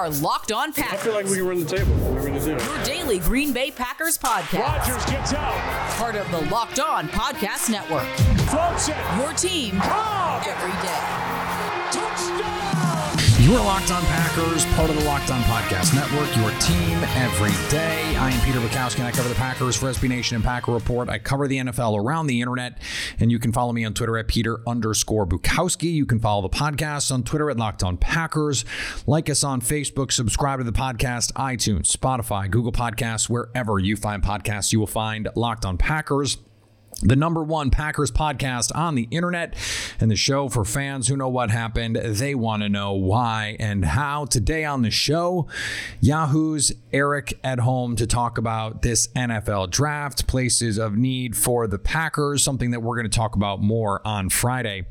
Are Locked On Packers. I feel like we can run the table. We're going to do. Your daily Green Bay Packers podcast. Rodgers gets out. Part of the Locked On Podcast Network. Floats it. Your team Cobb. every day. You are Locked On Packers, part of the Locked On Podcast Network, your team every day. I am Peter Bukowski, and I cover the Packers for SB Nation and Packer Report. I cover the NFL around the internet, and you can follow me on Twitter at Peter underscore Bukowski. You can follow the podcast on Twitter at Locked On Packers. Like us on Facebook, subscribe to the podcast, iTunes, Spotify, Google Podcasts, wherever you find podcasts, you will find Locked On Packers the number one Packers podcast on the internet and the show for fans who know what happened. They want to know why and how. Today on the show, Yahoo's Eric Edholm to talk about this NFL draft, places of need for the Packers, something that we're going to talk about more on Friday,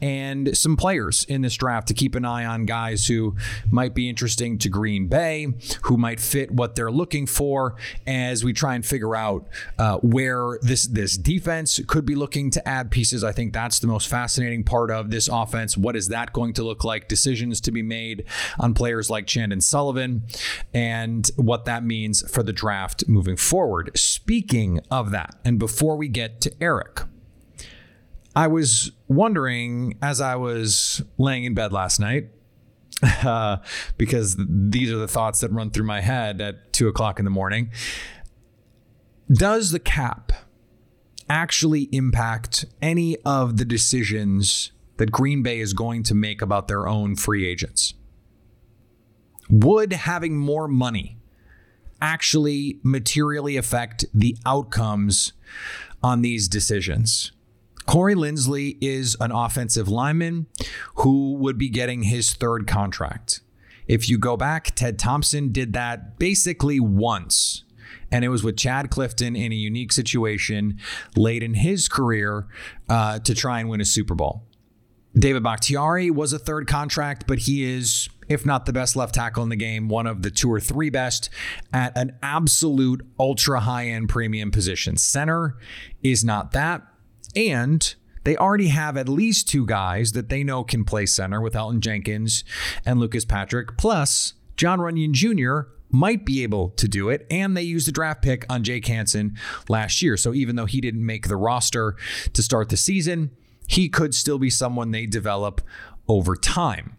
and some players in this draft to keep an eye on guys who might be interesting to Green Bay, who might fit what they're looking for as we try and figure out uh, where this this defense could be looking to add pieces. I think that's the most fascinating part of this offense. What is that going to look like? Decisions to be made on players like Chandon Sullivan and what that means for the draft moving forward. Speaking of that, and before we get to Eric, I was wondering as I was laying in bed last night, uh, because these are the thoughts that run through my head at two o'clock in the morning. Does the cap actually impact any of the decisions that Green Bay is going to make about their own free agents? Would having more money actually materially affect the outcomes on these decisions? Corey Linsley is an offensive lineman who would be getting his third contract. If you go back, Ted Thompson did that basically once. And it was with Chad Clifton in a unique situation late in his career uh, to try and win a Super Bowl. David Bakhtiari was a third contract, but he is, if not the best left tackle in the game, one of the two or three best at an absolute ultra high end premium position. Center is not that. And they already have at least two guys that they know can play center with Elgton Jenkins and Lucas Patrick. Plus, Jon Runyan Jr. might be able to do it. And they used a draft pick on Jake Hanson last year. So even though he didn't make the roster to start the season, he could still be someone they develop over time.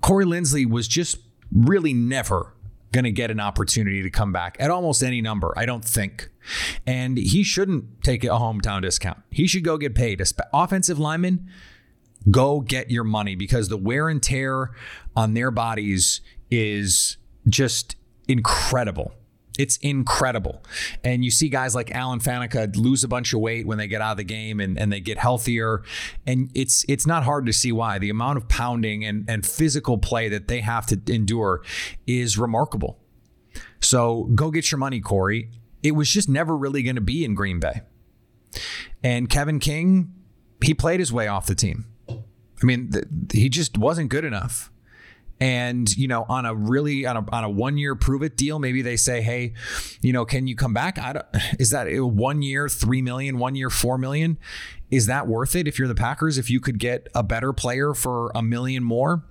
Corey Linsley was just really never going to get an opportunity to come back at almost any number, I don't think. And he shouldn't take a hometown discount. He should go get paid. Offensive lineman, go get your money because the wear and tear on their bodies is just incredible. It's incredible. And you see guys like Alan Faneca lose a bunch of weight when they get out of the game and, and they get healthier. And it's it's not hard to see why. The amount of pounding and, and physical play that they have to endure is remarkable. So go get your money, Corey. It was just never really going to be in Green Bay. And Kevin King, he played his way off the team. I mean, th- he just wasn't good enough and you know on a really on a, on a one year prove it deal maybe they say hey you know can you come back? I don't, is that one year three million one year four million? Is that worth it if you're the packers? If you could get a better player for a million more?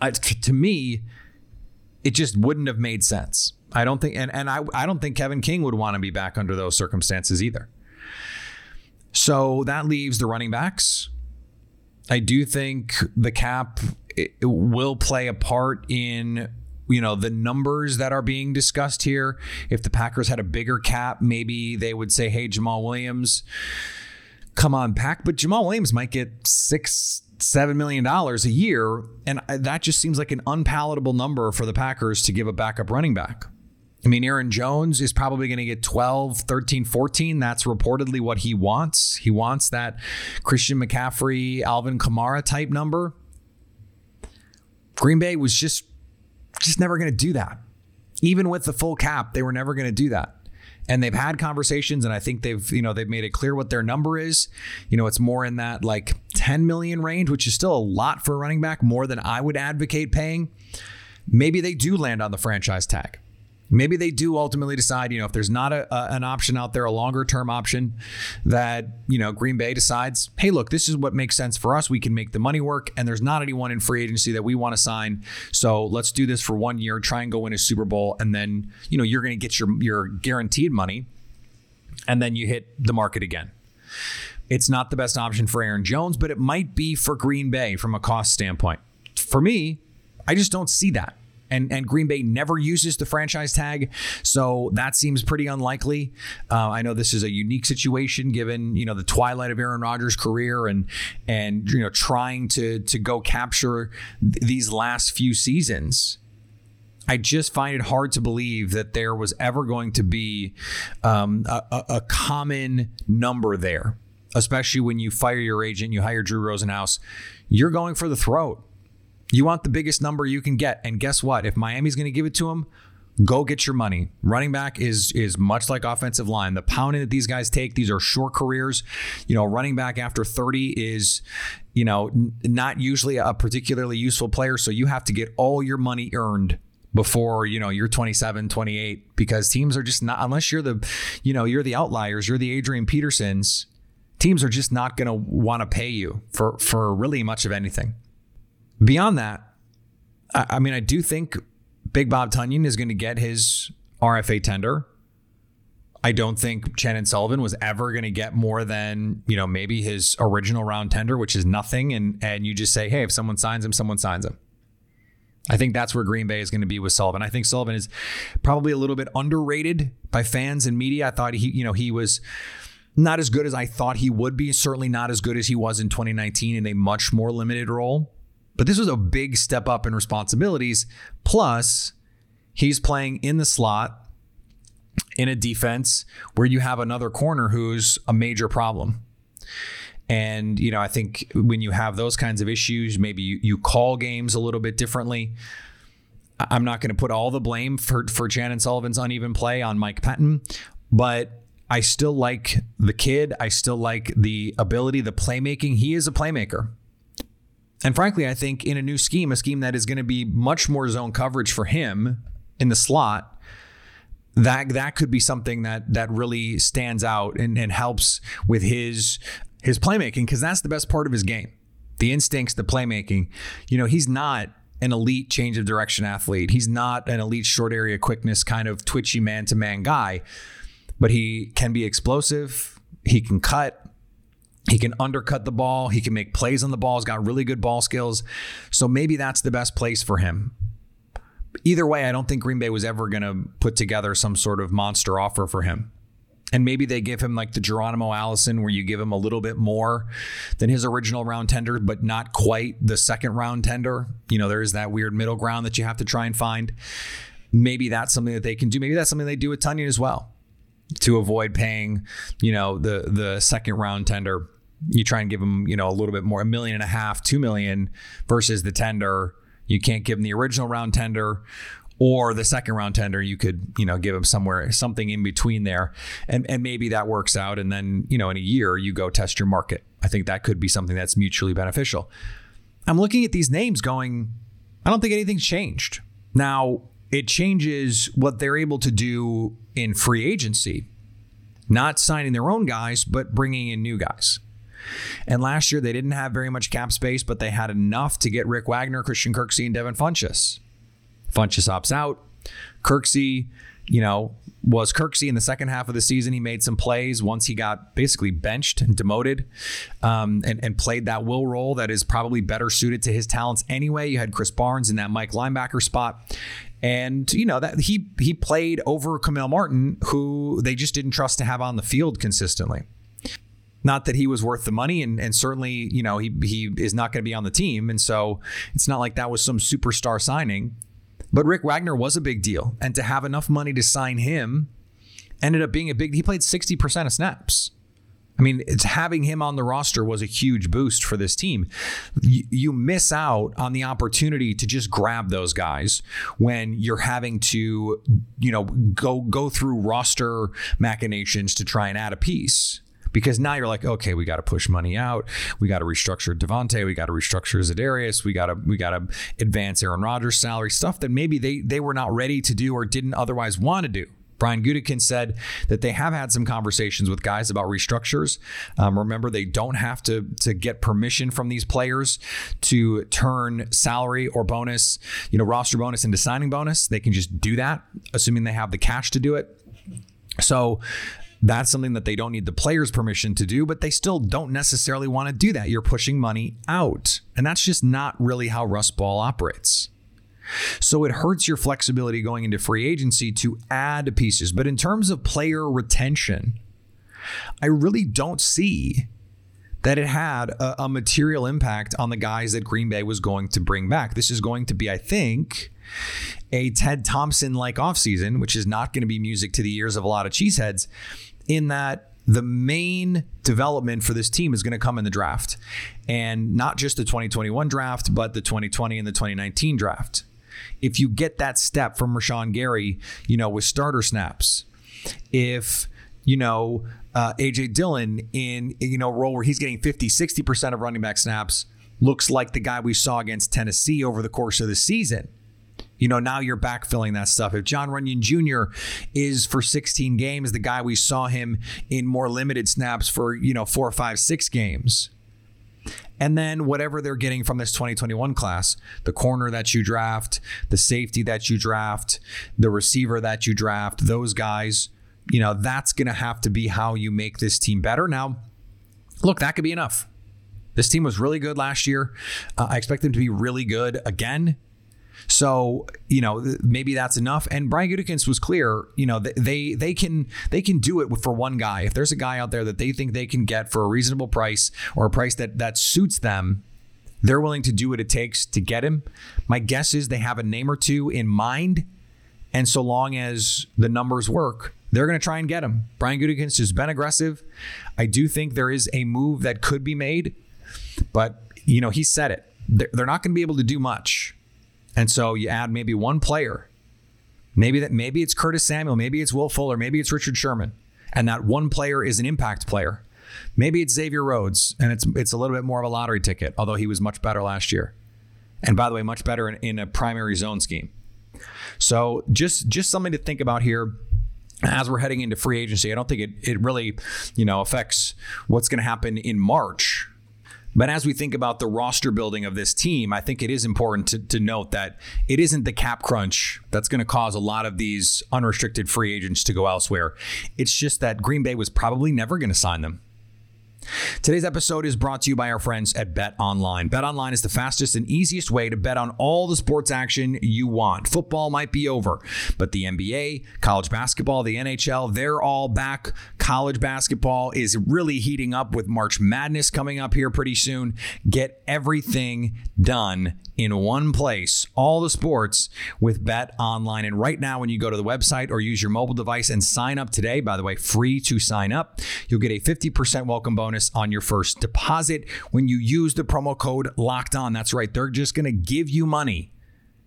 I, to me it just wouldn't have made sense. I don't think and, and I, I don't think kevin king would want to be back under those circumstances either. So that leaves the running backs. I do think the cap will play a part in you know the numbers that are being discussed here. If the Packers had a bigger cap, maybe they would say, "Hey, Jamaal Williams, come on, pack." But Jamaal Williams might get six, seven million dollars a year, and that just seems like an unpalatable number for the Packers to give a backup running back. I mean, Aaron Jones is probably going to get 12, 13, 14. That's reportedly what he wants. He wants that Christian McCaffrey, Alvin Kamara type number. Green Bay was just just never going to do that. Even with the full cap, they were never going to do that. And they've had conversations and I think they've, you know, they've made it clear what their number is. You know, it's more in that like 10 million range, which is still a lot for a running back, more than I would advocate paying. Maybe they do land on the franchise tag. Maybe they do ultimately decide, you know, if there's not a, a, an option out there, a longer term option, that, you know, Green Bay decides, hey, look, this is what makes sense for us. We can make the money work, and there's not anyone in free agency that we want to sign. So let's do this for one year, try and go win a Super Bowl, and then, you know, you're going to get your, your guaranteed money, and then you hit the market again. It's not the best option for Aaron Jones, but it might be for Green Bay from a cost standpoint. For me, I just don't see that and and Green Bay never uses the franchise tag, so that seems pretty unlikely. Uh, I know this is a unique situation given you know the twilight of Aaron Rodgers' career and and you know trying to to go capture th- these last few seasons. I just find it hard to believe that there was ever going to be um, a, a common number there, especially when you fire your agent, you hire Drew Rosenhaus, you're going for the throat. You want the biggest number you can get. And guess what? If Miami's going to give it to him, go get your money. Running back is is much like offensive line. The pounding that these guys take, these are short careers. You know, running back after 30 is, you know, n- not usually a particularly useful player, so you have to get all your money earned before, you know, you're 27, 28 because teams are just not unless you're the, you know, you're the outliers, you're the Adrian Petersons, teams are just not going to want to pay you for for really much of anything. Beyond that, I, I mean, I do think Big Bob Tonyan is going to get his RFA tender. I don't think Chandon Sullivan was ever going to get more than you know maybe his original round tender, which is nothing. And and you just say, hey, if someone signs him, someone signs him. I think that's where Green Bay is going to be with Sullivan. I think Sullivan is probably a little bit underrated by fans and media. I thought he, you know, he was not as good as I thought he would be. Certainly not as good as he was in 2019 in a much more limited role. But this was a big step up in responsibilities. Plus, he's playing in the slot in a defense where you have another corner who's a major problem. And, you know, I think when you have those kinds of issues, maybe you, you call games a little bit differently. I'm not going to put all the blame for, for Chandon Sullivan's uneven play on Mike Pettine, but I still like the kid. I still like the ability, the playmaking. He is a playmaker. And frankly, I think in a new scheme, a scheme that is going to be much more zone coverage for him in the slot, that that could be something that that really stands out and, and helps with his his playmaking because that's the best part of his game. The instincts, the playmaking. You know, he's not an elite change of direction athlete. He's not an elite short area quickness kind of twitchy man to man guy, but he can be explosive. He can cut. He can undercut the ball. He can make plays on the ball. He's got really good ball skills. So maybe that's the best place for him. Either way, I don't think Green Bay was ever going to put together some sort of monster offer for him. And maybe they give him like the Geronimo Allison, where you give him a little bit more than his original round tender, but not quite the second round tender. You know, there is that weird middle ground that you have to try and find. Maybe that's something that they can do. Maybe that's something they do with Tonyan as well to avoid paying, you know, the the second round tender you try and give them, you know, a little bit more, a million and a half, two million versus the tender. You can't give them the original round tender or the second round tender. You could, you know, give them somewhere, something in between there. And, and maybe that works out. And then, you know, in a year, you go test your market. I think that could be something that's mutually beneficial. I'm looking at these names going, I don't think anything's changed. Now, it changes what they're able to do in free agency, not signing their own guys, but bringing in new guys. And last year, they didn't have very much cap space, but they had enough to get Rick Wagner, Christian Kirksey, and Devin Funchess. Funchess opts out. Kirksey, you know, was Kirksey in the second half of the season. He made some plays once he got basically benched and demoted um, and, and played that will role that is probably better suited to his talents anyway. You had Krys Barnes in that Mike linebacker spot. And you know that he he played over Kamal Martin, who they just didn't trust to have on the field consistently. Not that he was worth the money, and, and certainly, you know, he he is not going to be on the team, and so it's not like that was some superstar signing. But Rick Wagner was a big deal. And to have enough money to sign him ended up being a big, he played 60% of snaps. I mean, it's having him on the roster was a huge boost for this team. You, you, miss out on the opportunity to just grab those guys when you're having to, you know, go go through roster machinations to try and add a piece. Because now you're like, okay, we got to push money out. We got to restructure Davante. We got to restructure Za'Darius. We got to we got to advance Aaron Rodgers' salary stuff that maybe they they were not ready to do or didn't otherwise want to do. Brian Gutekunst said that they have had some conversations with guys about restructures. Um, remember, they don't have to to get permission from these players to turn salary or bonus, you know, roster bonus into signing bonus. They can just do that, assuming they have the cash to do it. So that's something that they don't need the players' permission to do, but they still don't necessarily want to do that. You're pushing money out. And that's just not really how Russ Ball operates. So it hurts your flexibility going into free agency to add pieces. But in terms of player retention, I really don't see that it had a, a, material impact on the guys that Green Bay was going to bring back. This is going to be, I think, a Ted Thompson like offseason, which is not going to be music to the ears of a lot of cheeseheads, in that the main development for this team is going to come in the draft. And not just the 2021 draft, but the 2020 and the 2019 draft if you get that step from Rashan Gary, you know, with starter snaps, if, you know, uh, AJ Dillon in, you know, role where he's getting 50, 60% of running back snaps looks like the guy we saw against Tennessee over the course of the season. You know, now you're backfilling that stuff. If Jon Runyan Jr. is for 16 games, the guy we saw him in more limited snaps for, you know, four, five, six games and then whatever they're getting from this 2021 class the corner that you draft, the safety that you draft, the receiver that you draft, those guys, you know, that's going to have to be how you make this team better. Now, look, that could be enough. This team was really good last year. Uh, I expect them to be really good again. So you know maybe that's enough. And Brian Gutekunst was clear. You know they they can they can do it for one guy. If there's a guy out there that they think they can get for a reasonable price or a price that that suits them, they're willing to do what it takes to get him. My guess is they have a name or two in mind. And so long as the numbers work, they're going to try and get him. Brian Gutekunst has been aggressive. I do think there is a move that could be made, but you know he said it. They're not going to be able to do much. And so you add maybe one player. Maybe that maybe it's Curtis Samuel, maybe it's Will Fuller, maybe it's Richard Sherman. And that one player is an impact player. Maybe it's Xavier Rhodes, and it's it's a little bit more of a lottery ticket, although he was much better last year. And by the way, much better in, in a primary zone scheme. So just just something to think about here as we're heading into free agency. I don't think it it really, you know, affects what's going to happen in March but as we think about the roster building of this team, I think it is important to, to note that it isn't the cap crunch that's going to cause a lot of these unrestricted free agents to go elsewhere. It's just that Green Bay was probably never going to sign them. Today's episode is brought to you by our friends at Bet Online. Bet Online is the fastest and easiest way to bet on all the sports action you want. Football might be over, but the NBA, college basketball, the NHL, they're all back. College basketball is really heating up with March Madness coming up here pretty soon. Get everything done in one place, all the sports with Bet Online. And right now, when you go to the website or use your mobile device and sign up today, by the way, free to sign up, you'll get a 50% welcome bonus on your first deposit when you use the promo code locked on. That's right, they're just going to give you money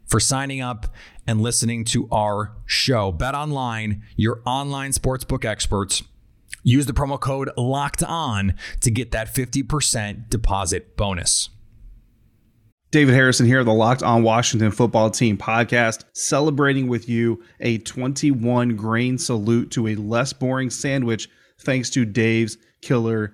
for signing up and listening to our show. Bet Online, your online sportsbook experts. Use the promo code locked on to get that 50% deposit bonus. David Harrison here, the Locked On Washington Football Team podcast, celebrating with you a 21 grain salute to a less boring sandwich thanks to Dave's Killer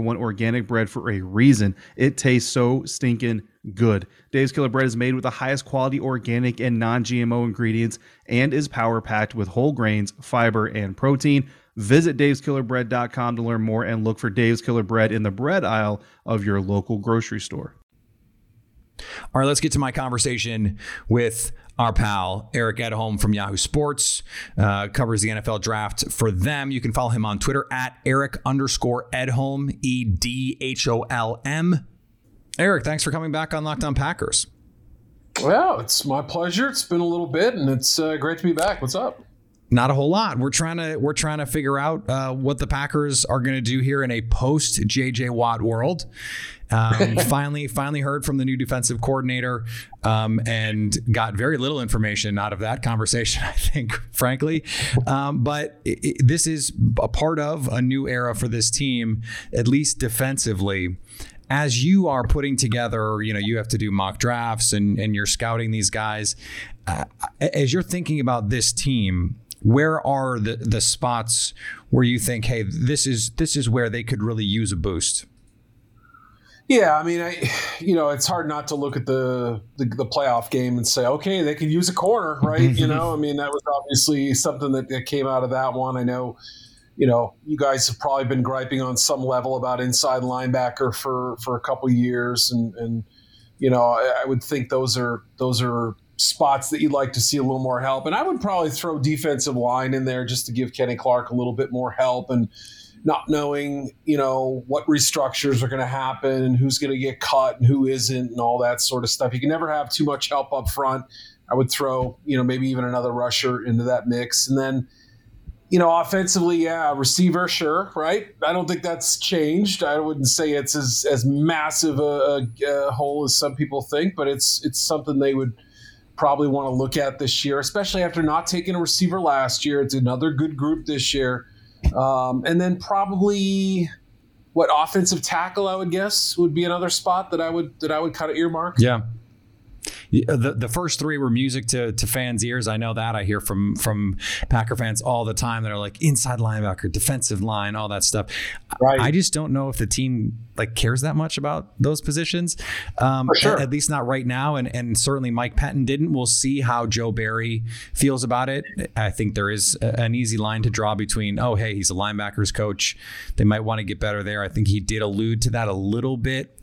one organic bread for a reason. It tastes so stinking good. Dave's Killer Bread is made with the highest quality organic and non GMO ingredients and is power packed with whole grains, fiber, and protein. Visit daveskillerbread.com to learn more and look for Dave's Killer Bread in the bread aisle of your local grocery store. All right, let's get to my conversation with our pal Eric Edholm from Yahoo Sports. Uh, covers the NFL draft for them. You can follow him on Twitter at Eric underscore Edholm, E D H O L M. Eric, thanks for coming back on Locked On Packers. Well, it's my pleasure. It's been a little bit, and it's uh, great to be back. What's up? Not a whole lot. We're trying to we're trying to figure out uh, what the Packers are going to do here in a post JJ Watt world. Um, finally, finally heard from the new defensive coordinator, um, and got very little information out of that conversation. I think, frankly, um, but it, it, this is a part of a new era for this team, at least defensively as you are putting together, you know, you have to do mock drafts and, and you're scouting these guys. Uh, as you're thinking about this team, where are the, the spots where you think, hey, this is this is where they could really use a boost? Yeah, I mean, I, you know, it's hard not to look at the, the, the playoff game and say, okay, they could use a corner, mm-hmm. right? you know, I mean, that was obviously something that, that came out of that one. I know, you know, you guys have probably been griping on some level about inside linebacker for for a couple years, and and you know, I, I would think those are those are spots that you'd like to see a little more help. And I would probably throw defensive line in there just to give Kenny Clark a little bit more help and not knowing, you know, what restructures are going to happen and who's going to get cut and who isn't and all that sort of stuff. You can never have too much help up front. I would throw, you know, maybe even another rusher into that mix. And then you know, offensively, yeah, receiver, sure, right? I don't think that's changed. I wouldn't say it's as, as massive a, a, hole as some people think, but it's it's something they would probably want to look at this year, especially after not taking a receiver last year. It's another good group this year, um, and then probably what offensive tackle I would guess would be another spot that I would that I would kind of earmark. Yeah, the the first three were music to to fans' ears. I know that. I hear from from Packer fans all the time that are like inside linebacker, defensive line, all that stuff. Right. I just don't know if the team like cares that much about those positions. Um, sure. At, at, least not right now, and and certainly Mike Pettine didn't. We'll see how Joe Barry feels about it. I think there is a, an easy line to draw between. Oh, hey, he's a linebackers coach. They might want to get better there. I think he did allude to that a little bit.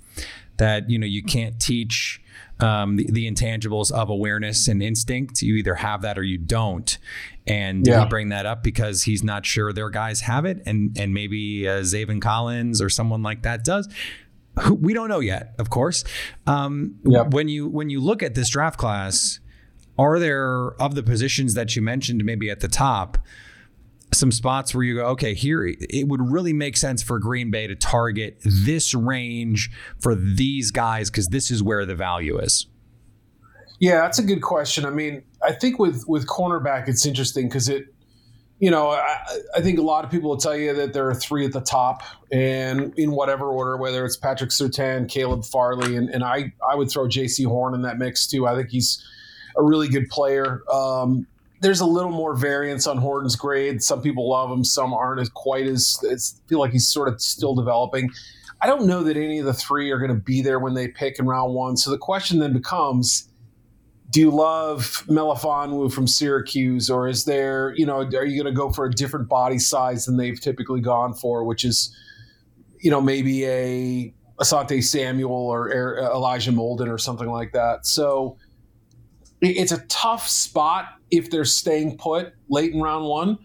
That you know you can't teach um, the, the, intangibles of awareness and instinct. You either have that or you don't. And yeah. he bring that up because he's not sure their guys have it, and and maybe uh, Zaven Collins or someone like that does. We don't know yet, of course. Um. When you when you look at this draft class, are there of the positions that you mentioned maybe at the top? Some spots where you go, okay, here it would really make sense for Green Bay to target this range for these guys because this is where the value is? Yeah, that's a good question. I mean, I think with with cornerback, it's interesting because it, you know, I, I, think a lot of people will tell you that there are three at the top, and in whatever order, whether it's Patrick Surtain, Caleb Farley, and, and I I would throw Jaycee Horn in that mix too. I think he's a really good player. Um, there's a little more variance on Horton's grade. Some people love him, some aren't as quite as. Feel like he's sort of still developing. I don't know that any of the three are going to be there when they pick in round one. So the question then becomes: Do you love Melifonwu from Syracuse, or is there, you know, are you going to go for a different body size than they've typically gone for, which is, you know, maybe a Asante Samuel or er, Elijah Molden or something like that? So it's a tough spot if they're staying put late in round one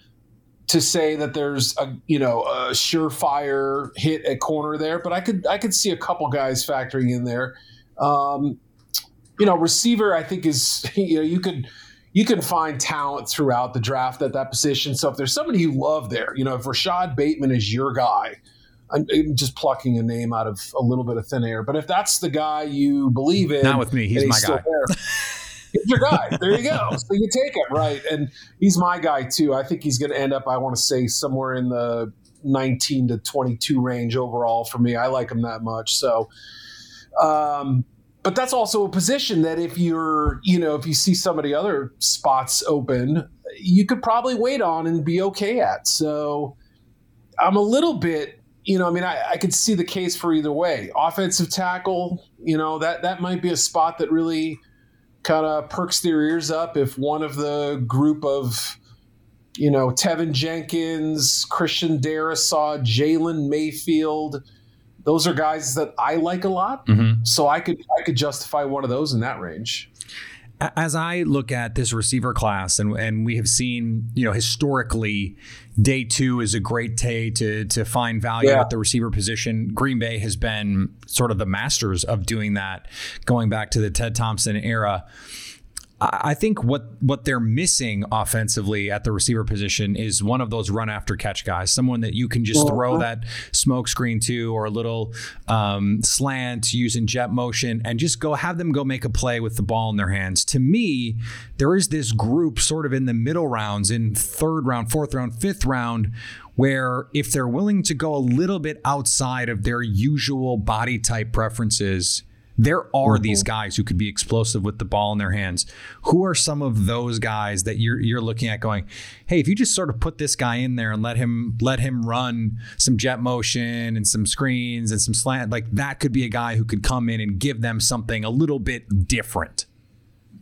to say that there's a you know a surefire hit at corner there, but I could I could see a couple guys factoring in there. Um, you know, receiver I think is you know you could you can find talent throughout the draft at that position. So if there's somebody you love there, you know, if Rashod Bateman is your guy, I'm, I'm just plucking a name out of a little bit of thin air. But if that's the guy you believe in, not with me, he's, he's my guy. He's your guy. There you go. So you take it, right? And he's my guy too. I think he's going to end up, I want to say, somewhere in the 19 to 22 range overall for me. I like him that much. So, um, but that's also a position that if you're, you know, if you see some of the other spots open, you could probably wait on and be okay at. So I'm a little bit you know, I mean, I, I could see the case for either way. Offensive tackle, you know, that that might be a spot that really kind of perks their ears up if one of the group of, you know, Teven Jenkins, Christian Darrisaw, Jalen Mayfield. Those are guys that I like a lot, mm-hmm. so I could I could justify one of those in that range as I look at this receiver class, and and we have seen, you know, historically, day two is a great day to to find value yeah. at the receiver position. Green Bay has been sort of the masters of doing that, going back to the Ted Thompson era. I think what what they're missing offensively at the receiver position is one of those run after catch guys, someone that you can just throw uh-huh. that smoke screen to or a little um, slant using jet motion and just go have them go make a play with the ball in their hands. To me, there is this group sort of in the middle rounds, in third round, fourth round, fifth round, where if they're willing to go a little bit outside of their usual body type preferences there are mm-hmm. these guys who could be explosive with the ball in their hands. Who are some of those guys that you're you're looking at going, hey, if you just sort of put this guy in there and let him let him run some jet motion and some screens and some slant, like that could be a guy who could come in and give them something a little bit different.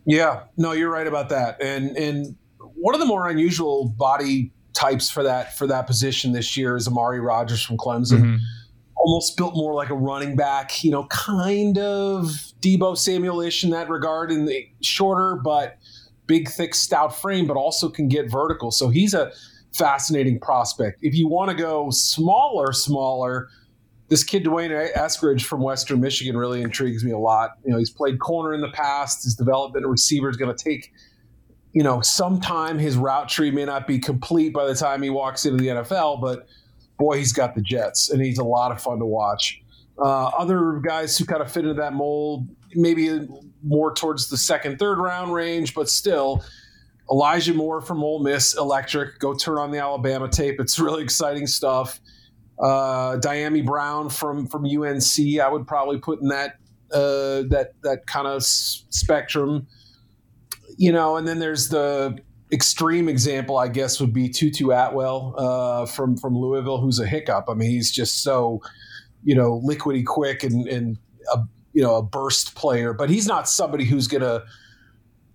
Yeah, no, you're right about that. And and one of the more unusual body types for that for that position this year is Amari Rodgers from Clemson. Mm-hmm almost built more like a running back, you know, kind of Deebo Samuel-ish in that regard, in the shorter but big, thick, stout frame, but also can get vertical. So he's a fascinating prospect. If you want to go smaller, smaller, this kid D'Wayne Eskridge from Western Michigan really intrigues me a lot. You know, he's played corner in the past. His development receiver is going to take, you know, some time. His route tree may not be complete by the time he walks into the NFL, but boy, he's got the Jets, and he's a lot of fun to watch. Uh, other guys who kind of fit into that mold, maybe more towards the second, third round range, but still. Elijah Moore from Ole Miss, electric. Go turn on the Alabama tape. It's really exciting stuff. Uh, Dyami Brown from from UNC, I would probably put in that uh, that that kind of s- spectrum. You know, and then there's the extreme example, I guess, would be Tutu Atwell uh, from from Louisville, who's a hiccup. I mean, he's just so you know liquidy quick and and a you know a burst player, but he's not somebody who's gonna,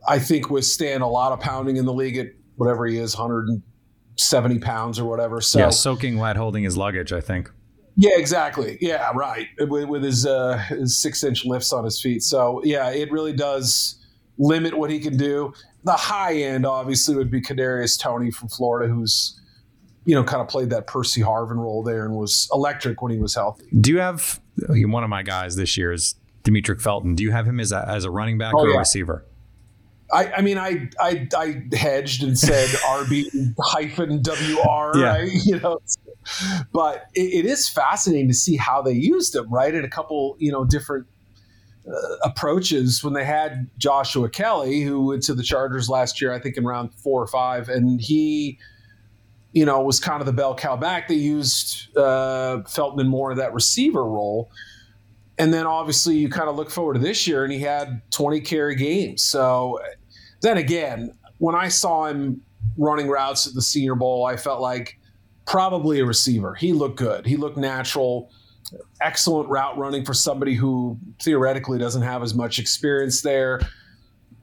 I think, withstand a lot of pounding in the league at whatever he is, 170 pounds or whatever. So yeah, soaking wet, holding his luggage. I think. Yeah, exactly. Yeah, right. With, with his, uh, his six inch lifts on his feet. So yeah, it really does limit what he can do the high end obviously would be Kadarius Toney from Florida, who's you know kind of played that Percy Harvin role there and was electric when he was healthy. Do you have one of my guys this year is Demetric Felton? Do you have him as a, as a running back oh, or yeah. a receiver? I, I, mean, I, I, I hedged and said RB hyphen WR, yeah. right? You know, but it, it is fascinating to see how they used him, right? In a couple, you know, different uh, approaches when they had Joshua Kelly, who went to the Chargers last year, I think in round four or five, and he, you know, was kind of the bell cow back. They used uh, Felton in more of that receiver role. And then obviously you kind of look forward to this year, and he had 20 carry games. So then again, when I saw him running routes at the Senior Bowl, I felt like probably a receiver. He looked good. He looked natural excellent route running for somebody who theoretically doesn't have as much experience there.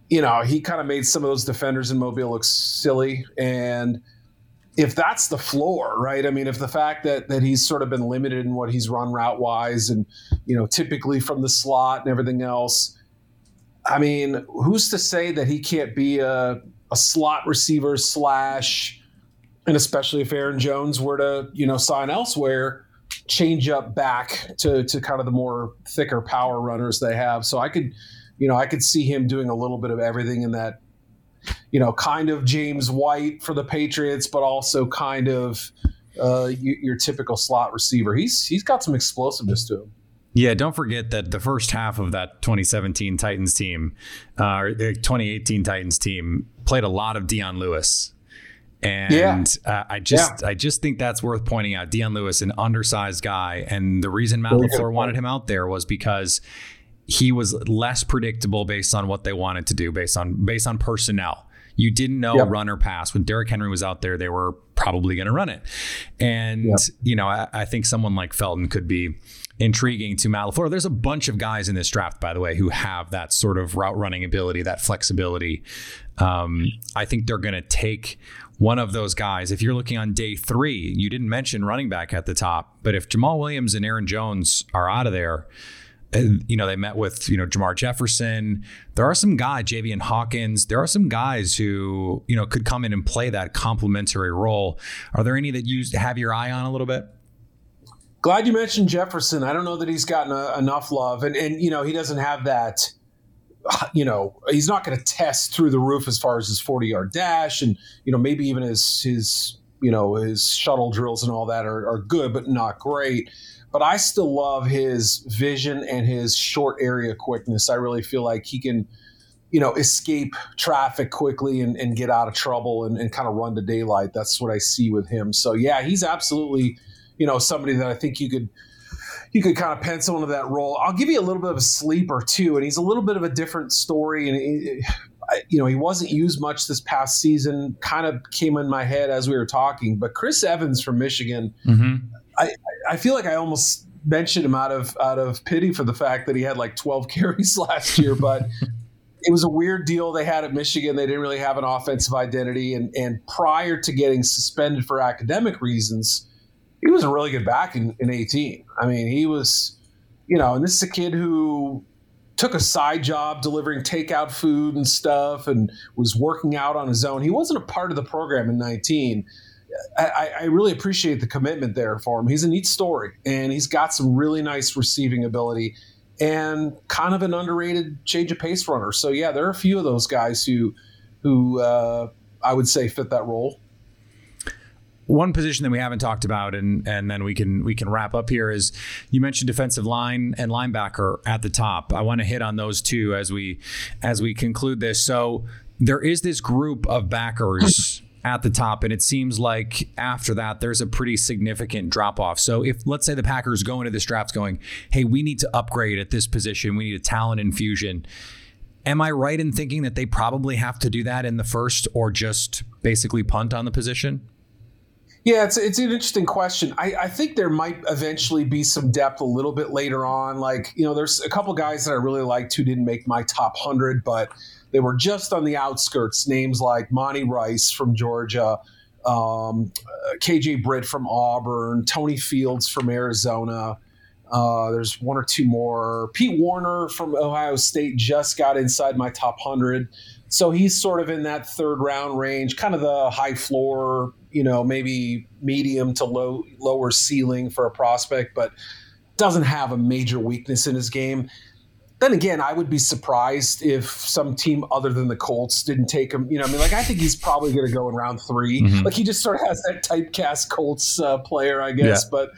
You know, he kind of made some of those defenders in Mobile look silly. And if that's the floor, right? I mean, if the fact that that he's sort of been limited in what he's run route wise and, you know, typically from the slot and everything else, I mean, who's to say that he can't be a, a slot receiver slash, and especially if Aaron Jones were to, you know, sign elsewhere, change up back to to kind of the more thicker power runners they have. So I could, you know, I could see him doing a little bit of everything in that, you know, kind of James White for the Patriots, but also kind of uh, you, your typical slot receiver. He's he's got some explosiveness to him. Yeah, don't forget that the first half of that 2017 Titans team, uh, or the 2018 Titans team, played a lot of Dion Lewis. And yeah. uh, I just yeah. I just think that's worth pointing out. Dion Lewis, an undersized guy, and the reason Matt LaFleur wanted him out there was because he was less predictable based on what they wanted to do, based on based on personnel. You didn't know Yep. run or pass. When Derrick Henry was out there, they were probably going to run it. And, Yep. you know, I, I think someone like Felton could be intriguing to Matt LaFleur. There's a bunch of guys in this draft, by the way, who have that sort of route running ability, that flexibility. Um, I think they're going to take one of those guys. If you're looking on day three, you didn't mention running back at the top, but if Jamaal Williams and Aaron Jones are out of there, uh, you know, they met with, you know, Jermar Jefferson. There are some guys, Javian Hawkins. There are some guys who, you know, could come in and play that complementary role. Are there any that you have your eye on a little bit? Glad you mentioned Jefferson. I don't know that he's gotten a, enough love, and and you know he doesn't have that. You know he's not going to test through the roof as far as his forty yard dash, and you know maybe even his his you know his shuttle drills and all that are, are good, but not great. But I still love his vision and his short area quickness. I really feel like he can, you know, escape traffic quickly and, and get out of trouble and, and kind of run to daylight. That's what I see with him. So yeah, he's absolutely you know somebody that I think you could you could kind of pencil into that role. I'll give you a little bit of a sleeper too, and he's a little bit of a different story. And he, you know he wasn't used much this past season. Kind of came in my head as we were talking, but Chris Evans from Michigan, Mm-hmm. I feel like I almost mentioned him out of out of pity for the fact that he had like 12 carries last year, but. It was a weird deal they had at Michigan. They didn't really have an offensive identity, and and prior to getting suspended for academic reasons, he was a really good back in, in 18. I mean, he was, you know, and this is a kid who took a side job delivering takeout food and stuff and was working out on his own. He wasn't a part of the program in 19. I, I- really appreciate the commitment there for him. He's a neat story, and he's got some really nice receiving ability and kind of an underrated change of pace runner. So yeah, there are a few of those guys who who uh, I would say fit that role. One position that we haven't talked about, and and then we can we can wrap up here is you mentioned defensive line and linebacker at the top. I want to hit on those two as we as we conclude this. So there is this group of backers at the top, and it seems like after that there's a pretty significant drop off. So if let's say the Packers go into this draft going, hey, we need to upgrade at this position, we need a talent infusion. Am I right in thinking that they probably have to do that in the first, or just basically punt on the position? Yeah, it's it's an interesting question. I, I think there might eventually be some depth a little bit later on. Like you know, there's a couple guys that I really liked who didn't make my top hundred, but they were just on the outskirts. Names like Monty Rice from Georgia, um, uh, KJ Britt from Auburn, Tony Fields from Arizona. Uh, there's one or two more. Pete Werner from Ohio State just got inside my top 100. So he's sort of in that third round range, kind of the high floor, you know, maybe medium to low lower ceiling for a prospect, but doesn't have a major weakness in his game. Then again, I would be surprised if some team other than the Colts didn't take him. You know, I mean, like I think he's probably going to go in round 3 Mhm. Like he just sort of has that typecast Colts uh, player, I guess. But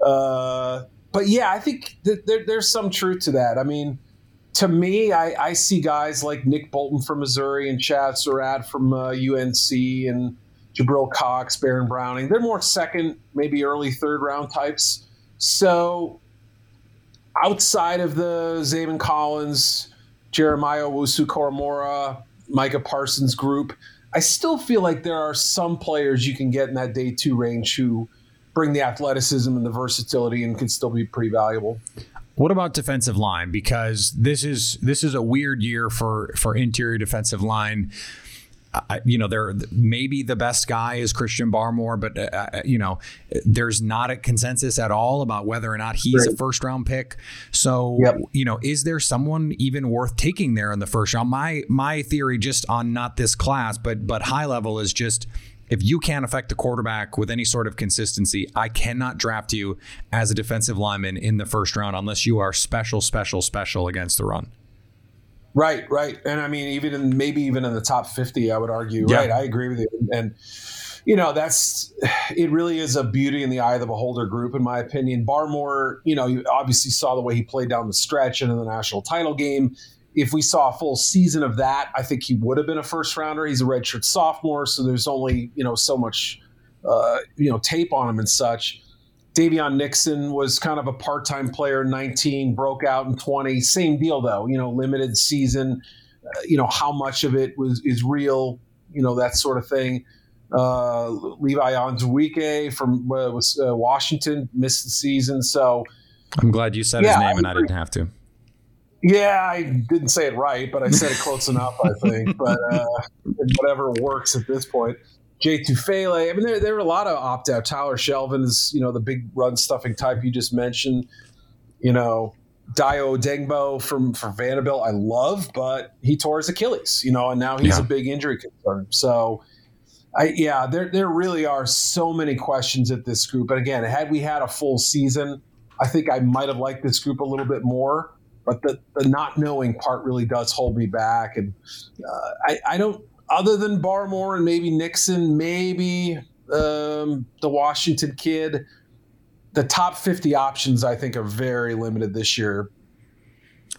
uh, but yeah, I think that there, there's some truth to that. I mean, to me, I, I see guys like Nick Bolton from Missouri and Chazz Surratt from uh, UNC and Jabril Cox, Baron Browning. They're more second, maybe early third round types. So outside of the Zaven Collins, Jeremiah Owusu-Koramoah, Micah Parsons group, I still feel like there are some players you can get in that day two range who bring the athleticism and the versatility and can still be pretty valuable. What about defensive line? Because this is this is a weird year for for interior defensive line. You know, there maybe the best guy is Christian Barmore, but uh, you know, there's not a consensus at all about whether or not he's a first round pick. So, Yep. you know, is there someone even worth taking there in the first round? My my theory, just on not this class, but but high level, is just if you can't affect the quarterback with any sort of consistency, I cannot draft you as a defensive lineman in the first round unless you are special, special, special against the run. Right, right. And I mean, even in maybe even in the top 50, I would argue. Yeah. Right. I agree with you. And, you know, that's it really is a beauty in the eye of the beholder group, in my opinion. Barmore, you know, you obviously saw the way he played down the stretch and in the national title game. If we saw a full season of that, I think he would have been a first rounder. He's a redshirt sophomore, so there's only, you know, so much, uh, you know, tape on him and such. Daviyon Nixon was kind of a part-time player in 19, broke out in 20. Same deal though, you know, limited season. Uh, you know how much of it was is real. you know that sort of thing. Uh, Levi Onwuzurike from uh, was, uh, Washington missed the season, so I'm glad you said Yeah, his I name and I didn't have to. Yeah, I didn't say it right, but I said it close enough, I think. But uh, whatever works at this point. Jay Tufele. I mean, there, there were a lot of opt out. Tyler Shelvin is, you know, the big run stuffing type you just mentioned. You know, Dio Dengbo from for Vanderbilt, I love, but he tore his Achilles. You know, and now he's Yeah. a big injury concern. So, I yeah, there there really are so many questions at this group. And again, had we had a full season, I think I might have liked this group a little bit more. But the, the not knowing part really does hold me back. And uh, I, I don't, other than Barmore and maybe Nixon, maybe um, the Washington kid, the top 50 options I think are very limited this year.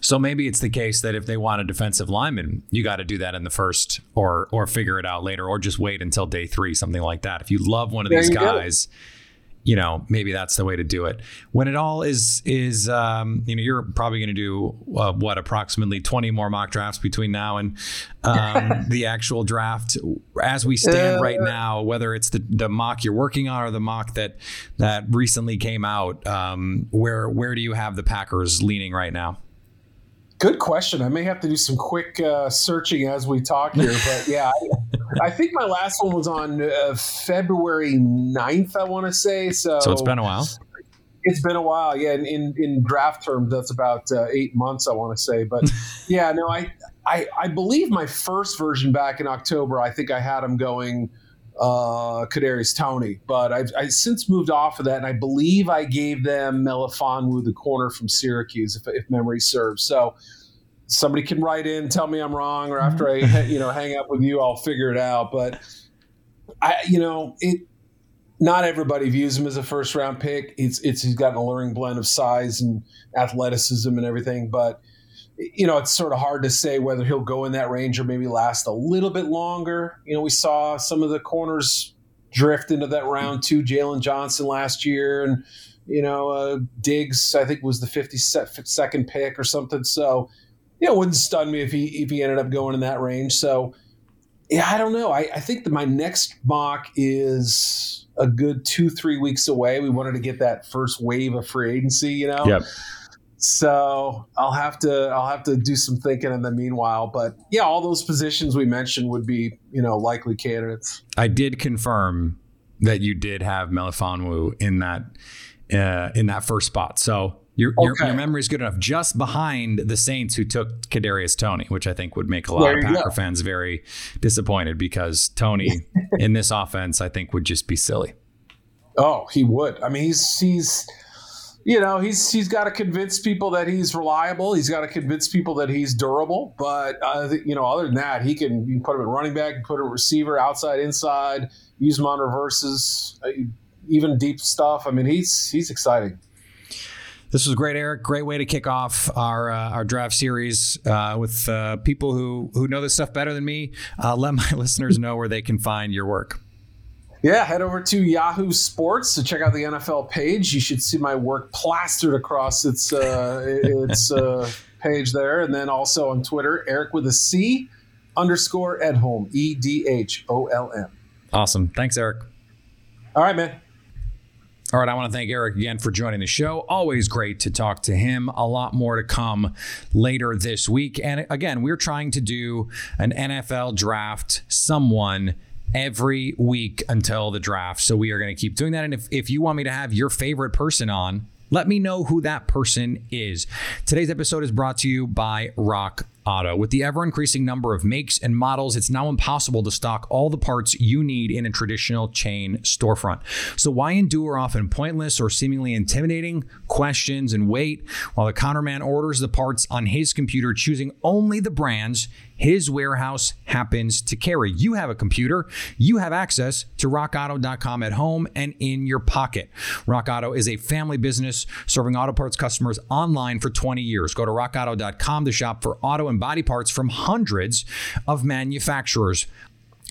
So maybe it's the case that if they want a defensive lineman, you got to do that in the first, or or figure it out later, or just wait until day three, something like that. If you love one of There these guys, go. You know maybe that's the way to do it. When it all is is, um, you know, you're probably going to do uh, what approximately 20 more mock drafts between now and um, the actual draft. As we stand right now, whether it's the the mock you're working on or the mock that that recently came out, um, where where do you have the Packers leaning right now? Good question. I may have to do some quick uh, searching as we talk here, but yeah, I, I think my last one was on uh, February 9th, I want to say. So, So it's been a while. It's been a while, yeah. In in, in draft terms, that's about uh, eight months, I want to say. But yeah, no, I, I I believe my first version back in October, I think I had him going uh, Kadarius Toney, but I've, I've since moved off of that, and I believe I gave them Melifonwu, the corner from Syracuse, if, if memory serves. So somebody can write in, tell me I'm wrong, or after I you know hang up with you, I'll figure it out. But I, you know, it not everybody views him as a first round pick. It's it's he's got an alluring blend of size and athleticism and everything, but you know, it's sort of hard to say whether he'll go in that range or maybe last a little bit longer. You know, we saw some of the corners drift into that round two. Jaylon Johnson last year, and you know, uh, Diggs I think was the fifty second pick or something. So, you know, it wouldn't stun me if he if he ended up going in that range. So, yeah, I don't know. I, I think that my next mock is a good two three weeks away. We wanted to get that first wave of free agency. You know. So I'll have to I'll have to do some thinking in the meanwhile. But yeah, all those positions we mentioned would be you know likely candidates. I did confirm that you did have Melifonwu in that uh, in that first spot. So your, your Okay. your memory is good enough. Just behind the Saints, who took Kadarius Toney, which I think would make a lot There of Packer go. fans very disappointed because Toney in this offense, I think, would just be silly. Oh, he would. I mean, he's he's you know he's he's got to convince people that he's reliable. He's got to convince people that he's durable. But uh, you know, other than that, he can you can put him at running back, put at receiver, outside, inside, use him on reverses, uh, even deep stuff. I mean, he's he's exciting. This was great, Eric. Great way to kick off our uh, our draft series uh, with uh, people who who know this stuff better than me. Uh, let my listeners know where they can find your work. Yeah, head over to Yahoo Sports to check out the NFL page. You should see my work plastered across its uh, its uh, page there, and then also on Twitter, Eric with a C underscore Edholm, E D H O L M. Awesome. Thanks, Eric. All right, man. All right, I want to thank Eric again for joining the show. Always great to talk to him. A lot more to come later this week. And again, we're trying to do an NFL draft someone every week until the draft. So we are going to keep doing that. And if, if you want me to have your favorite person on, let me know who that person is. Today's episode is brought to you by Rock Auto. With the ever increasing number of makes and models, it's now impossible to stock all the parts you need in a traditional chain storefront. So, why endure often pointless or seemingly intimidating questions and wait while the counterman orders the parts on his computer, choosing only the brands his warehouse happens to carry? You have a computer, you have access to rockauto.com at home and in your pocket. Rock Auto is a family business serving auto parts customers online for 20 years. Go to rockauto.com to shop for auto and body parts from hundreds of manufacturers.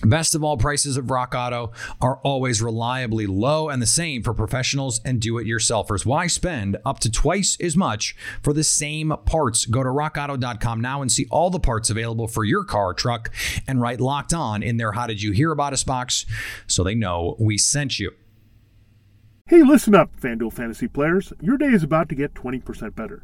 Best of all, prices of Rock Auto are always reliably low and the same for professionals and do it yourselfers. Why spend up to twice as much for the same parts? Go to rockauto.com now and see all the parts available for your car, truck, and write locked on in their How Did You Hear About Us box so they know we sent you. Hey, listen up, FanDuel fantasy players. Your day is about to get 20% better.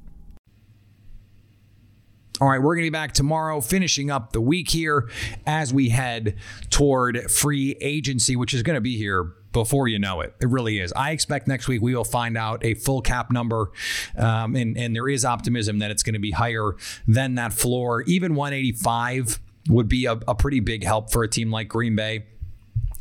All right, we're going to be back tomorrow, finishing up the week here as we head toward free agency, which is going to be here before you know it. It really is. I expect next week we will find out a full cap number, um, and and there is optimism that it's going to be higher than that floor. Even 185 would be a, a pretty big help for a team like Green Bay.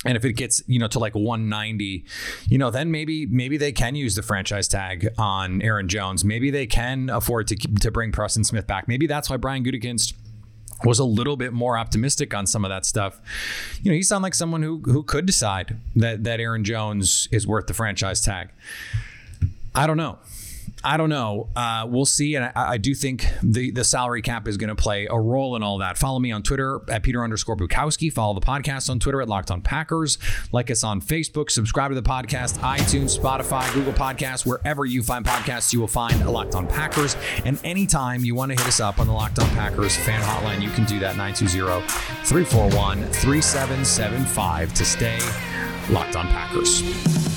And if it gets, you know, to like 190, you know, then maybe maybe they can use the franchise tag on Aaron Jones. Maybe they can afford to to bring Preston Smith back. Maybe that's why Brian Gutekunst was a little bit more optimistic on some of that stuff. You know, you sound like someone who who could decide that that Aaron Jones is worth the franchise tag. I don't know. I don't know. Uh, we'll see. And I, I, do think the, the salary cap is going to play a role in all that. Follow me on Twitter at Peter underscore Bukowski. Follow the podcast on Twitter at Locked on Packers. Like us on Facebook. Subscribe to the podcast, iTunes, Spotify, Google Podcasts, wherever you find podcasts, you will find Locked on Packers. And anytime you want to hit us up on the Locked on Packers fan hotline, you can do that 920 341 3775 to stay Locked on Packers.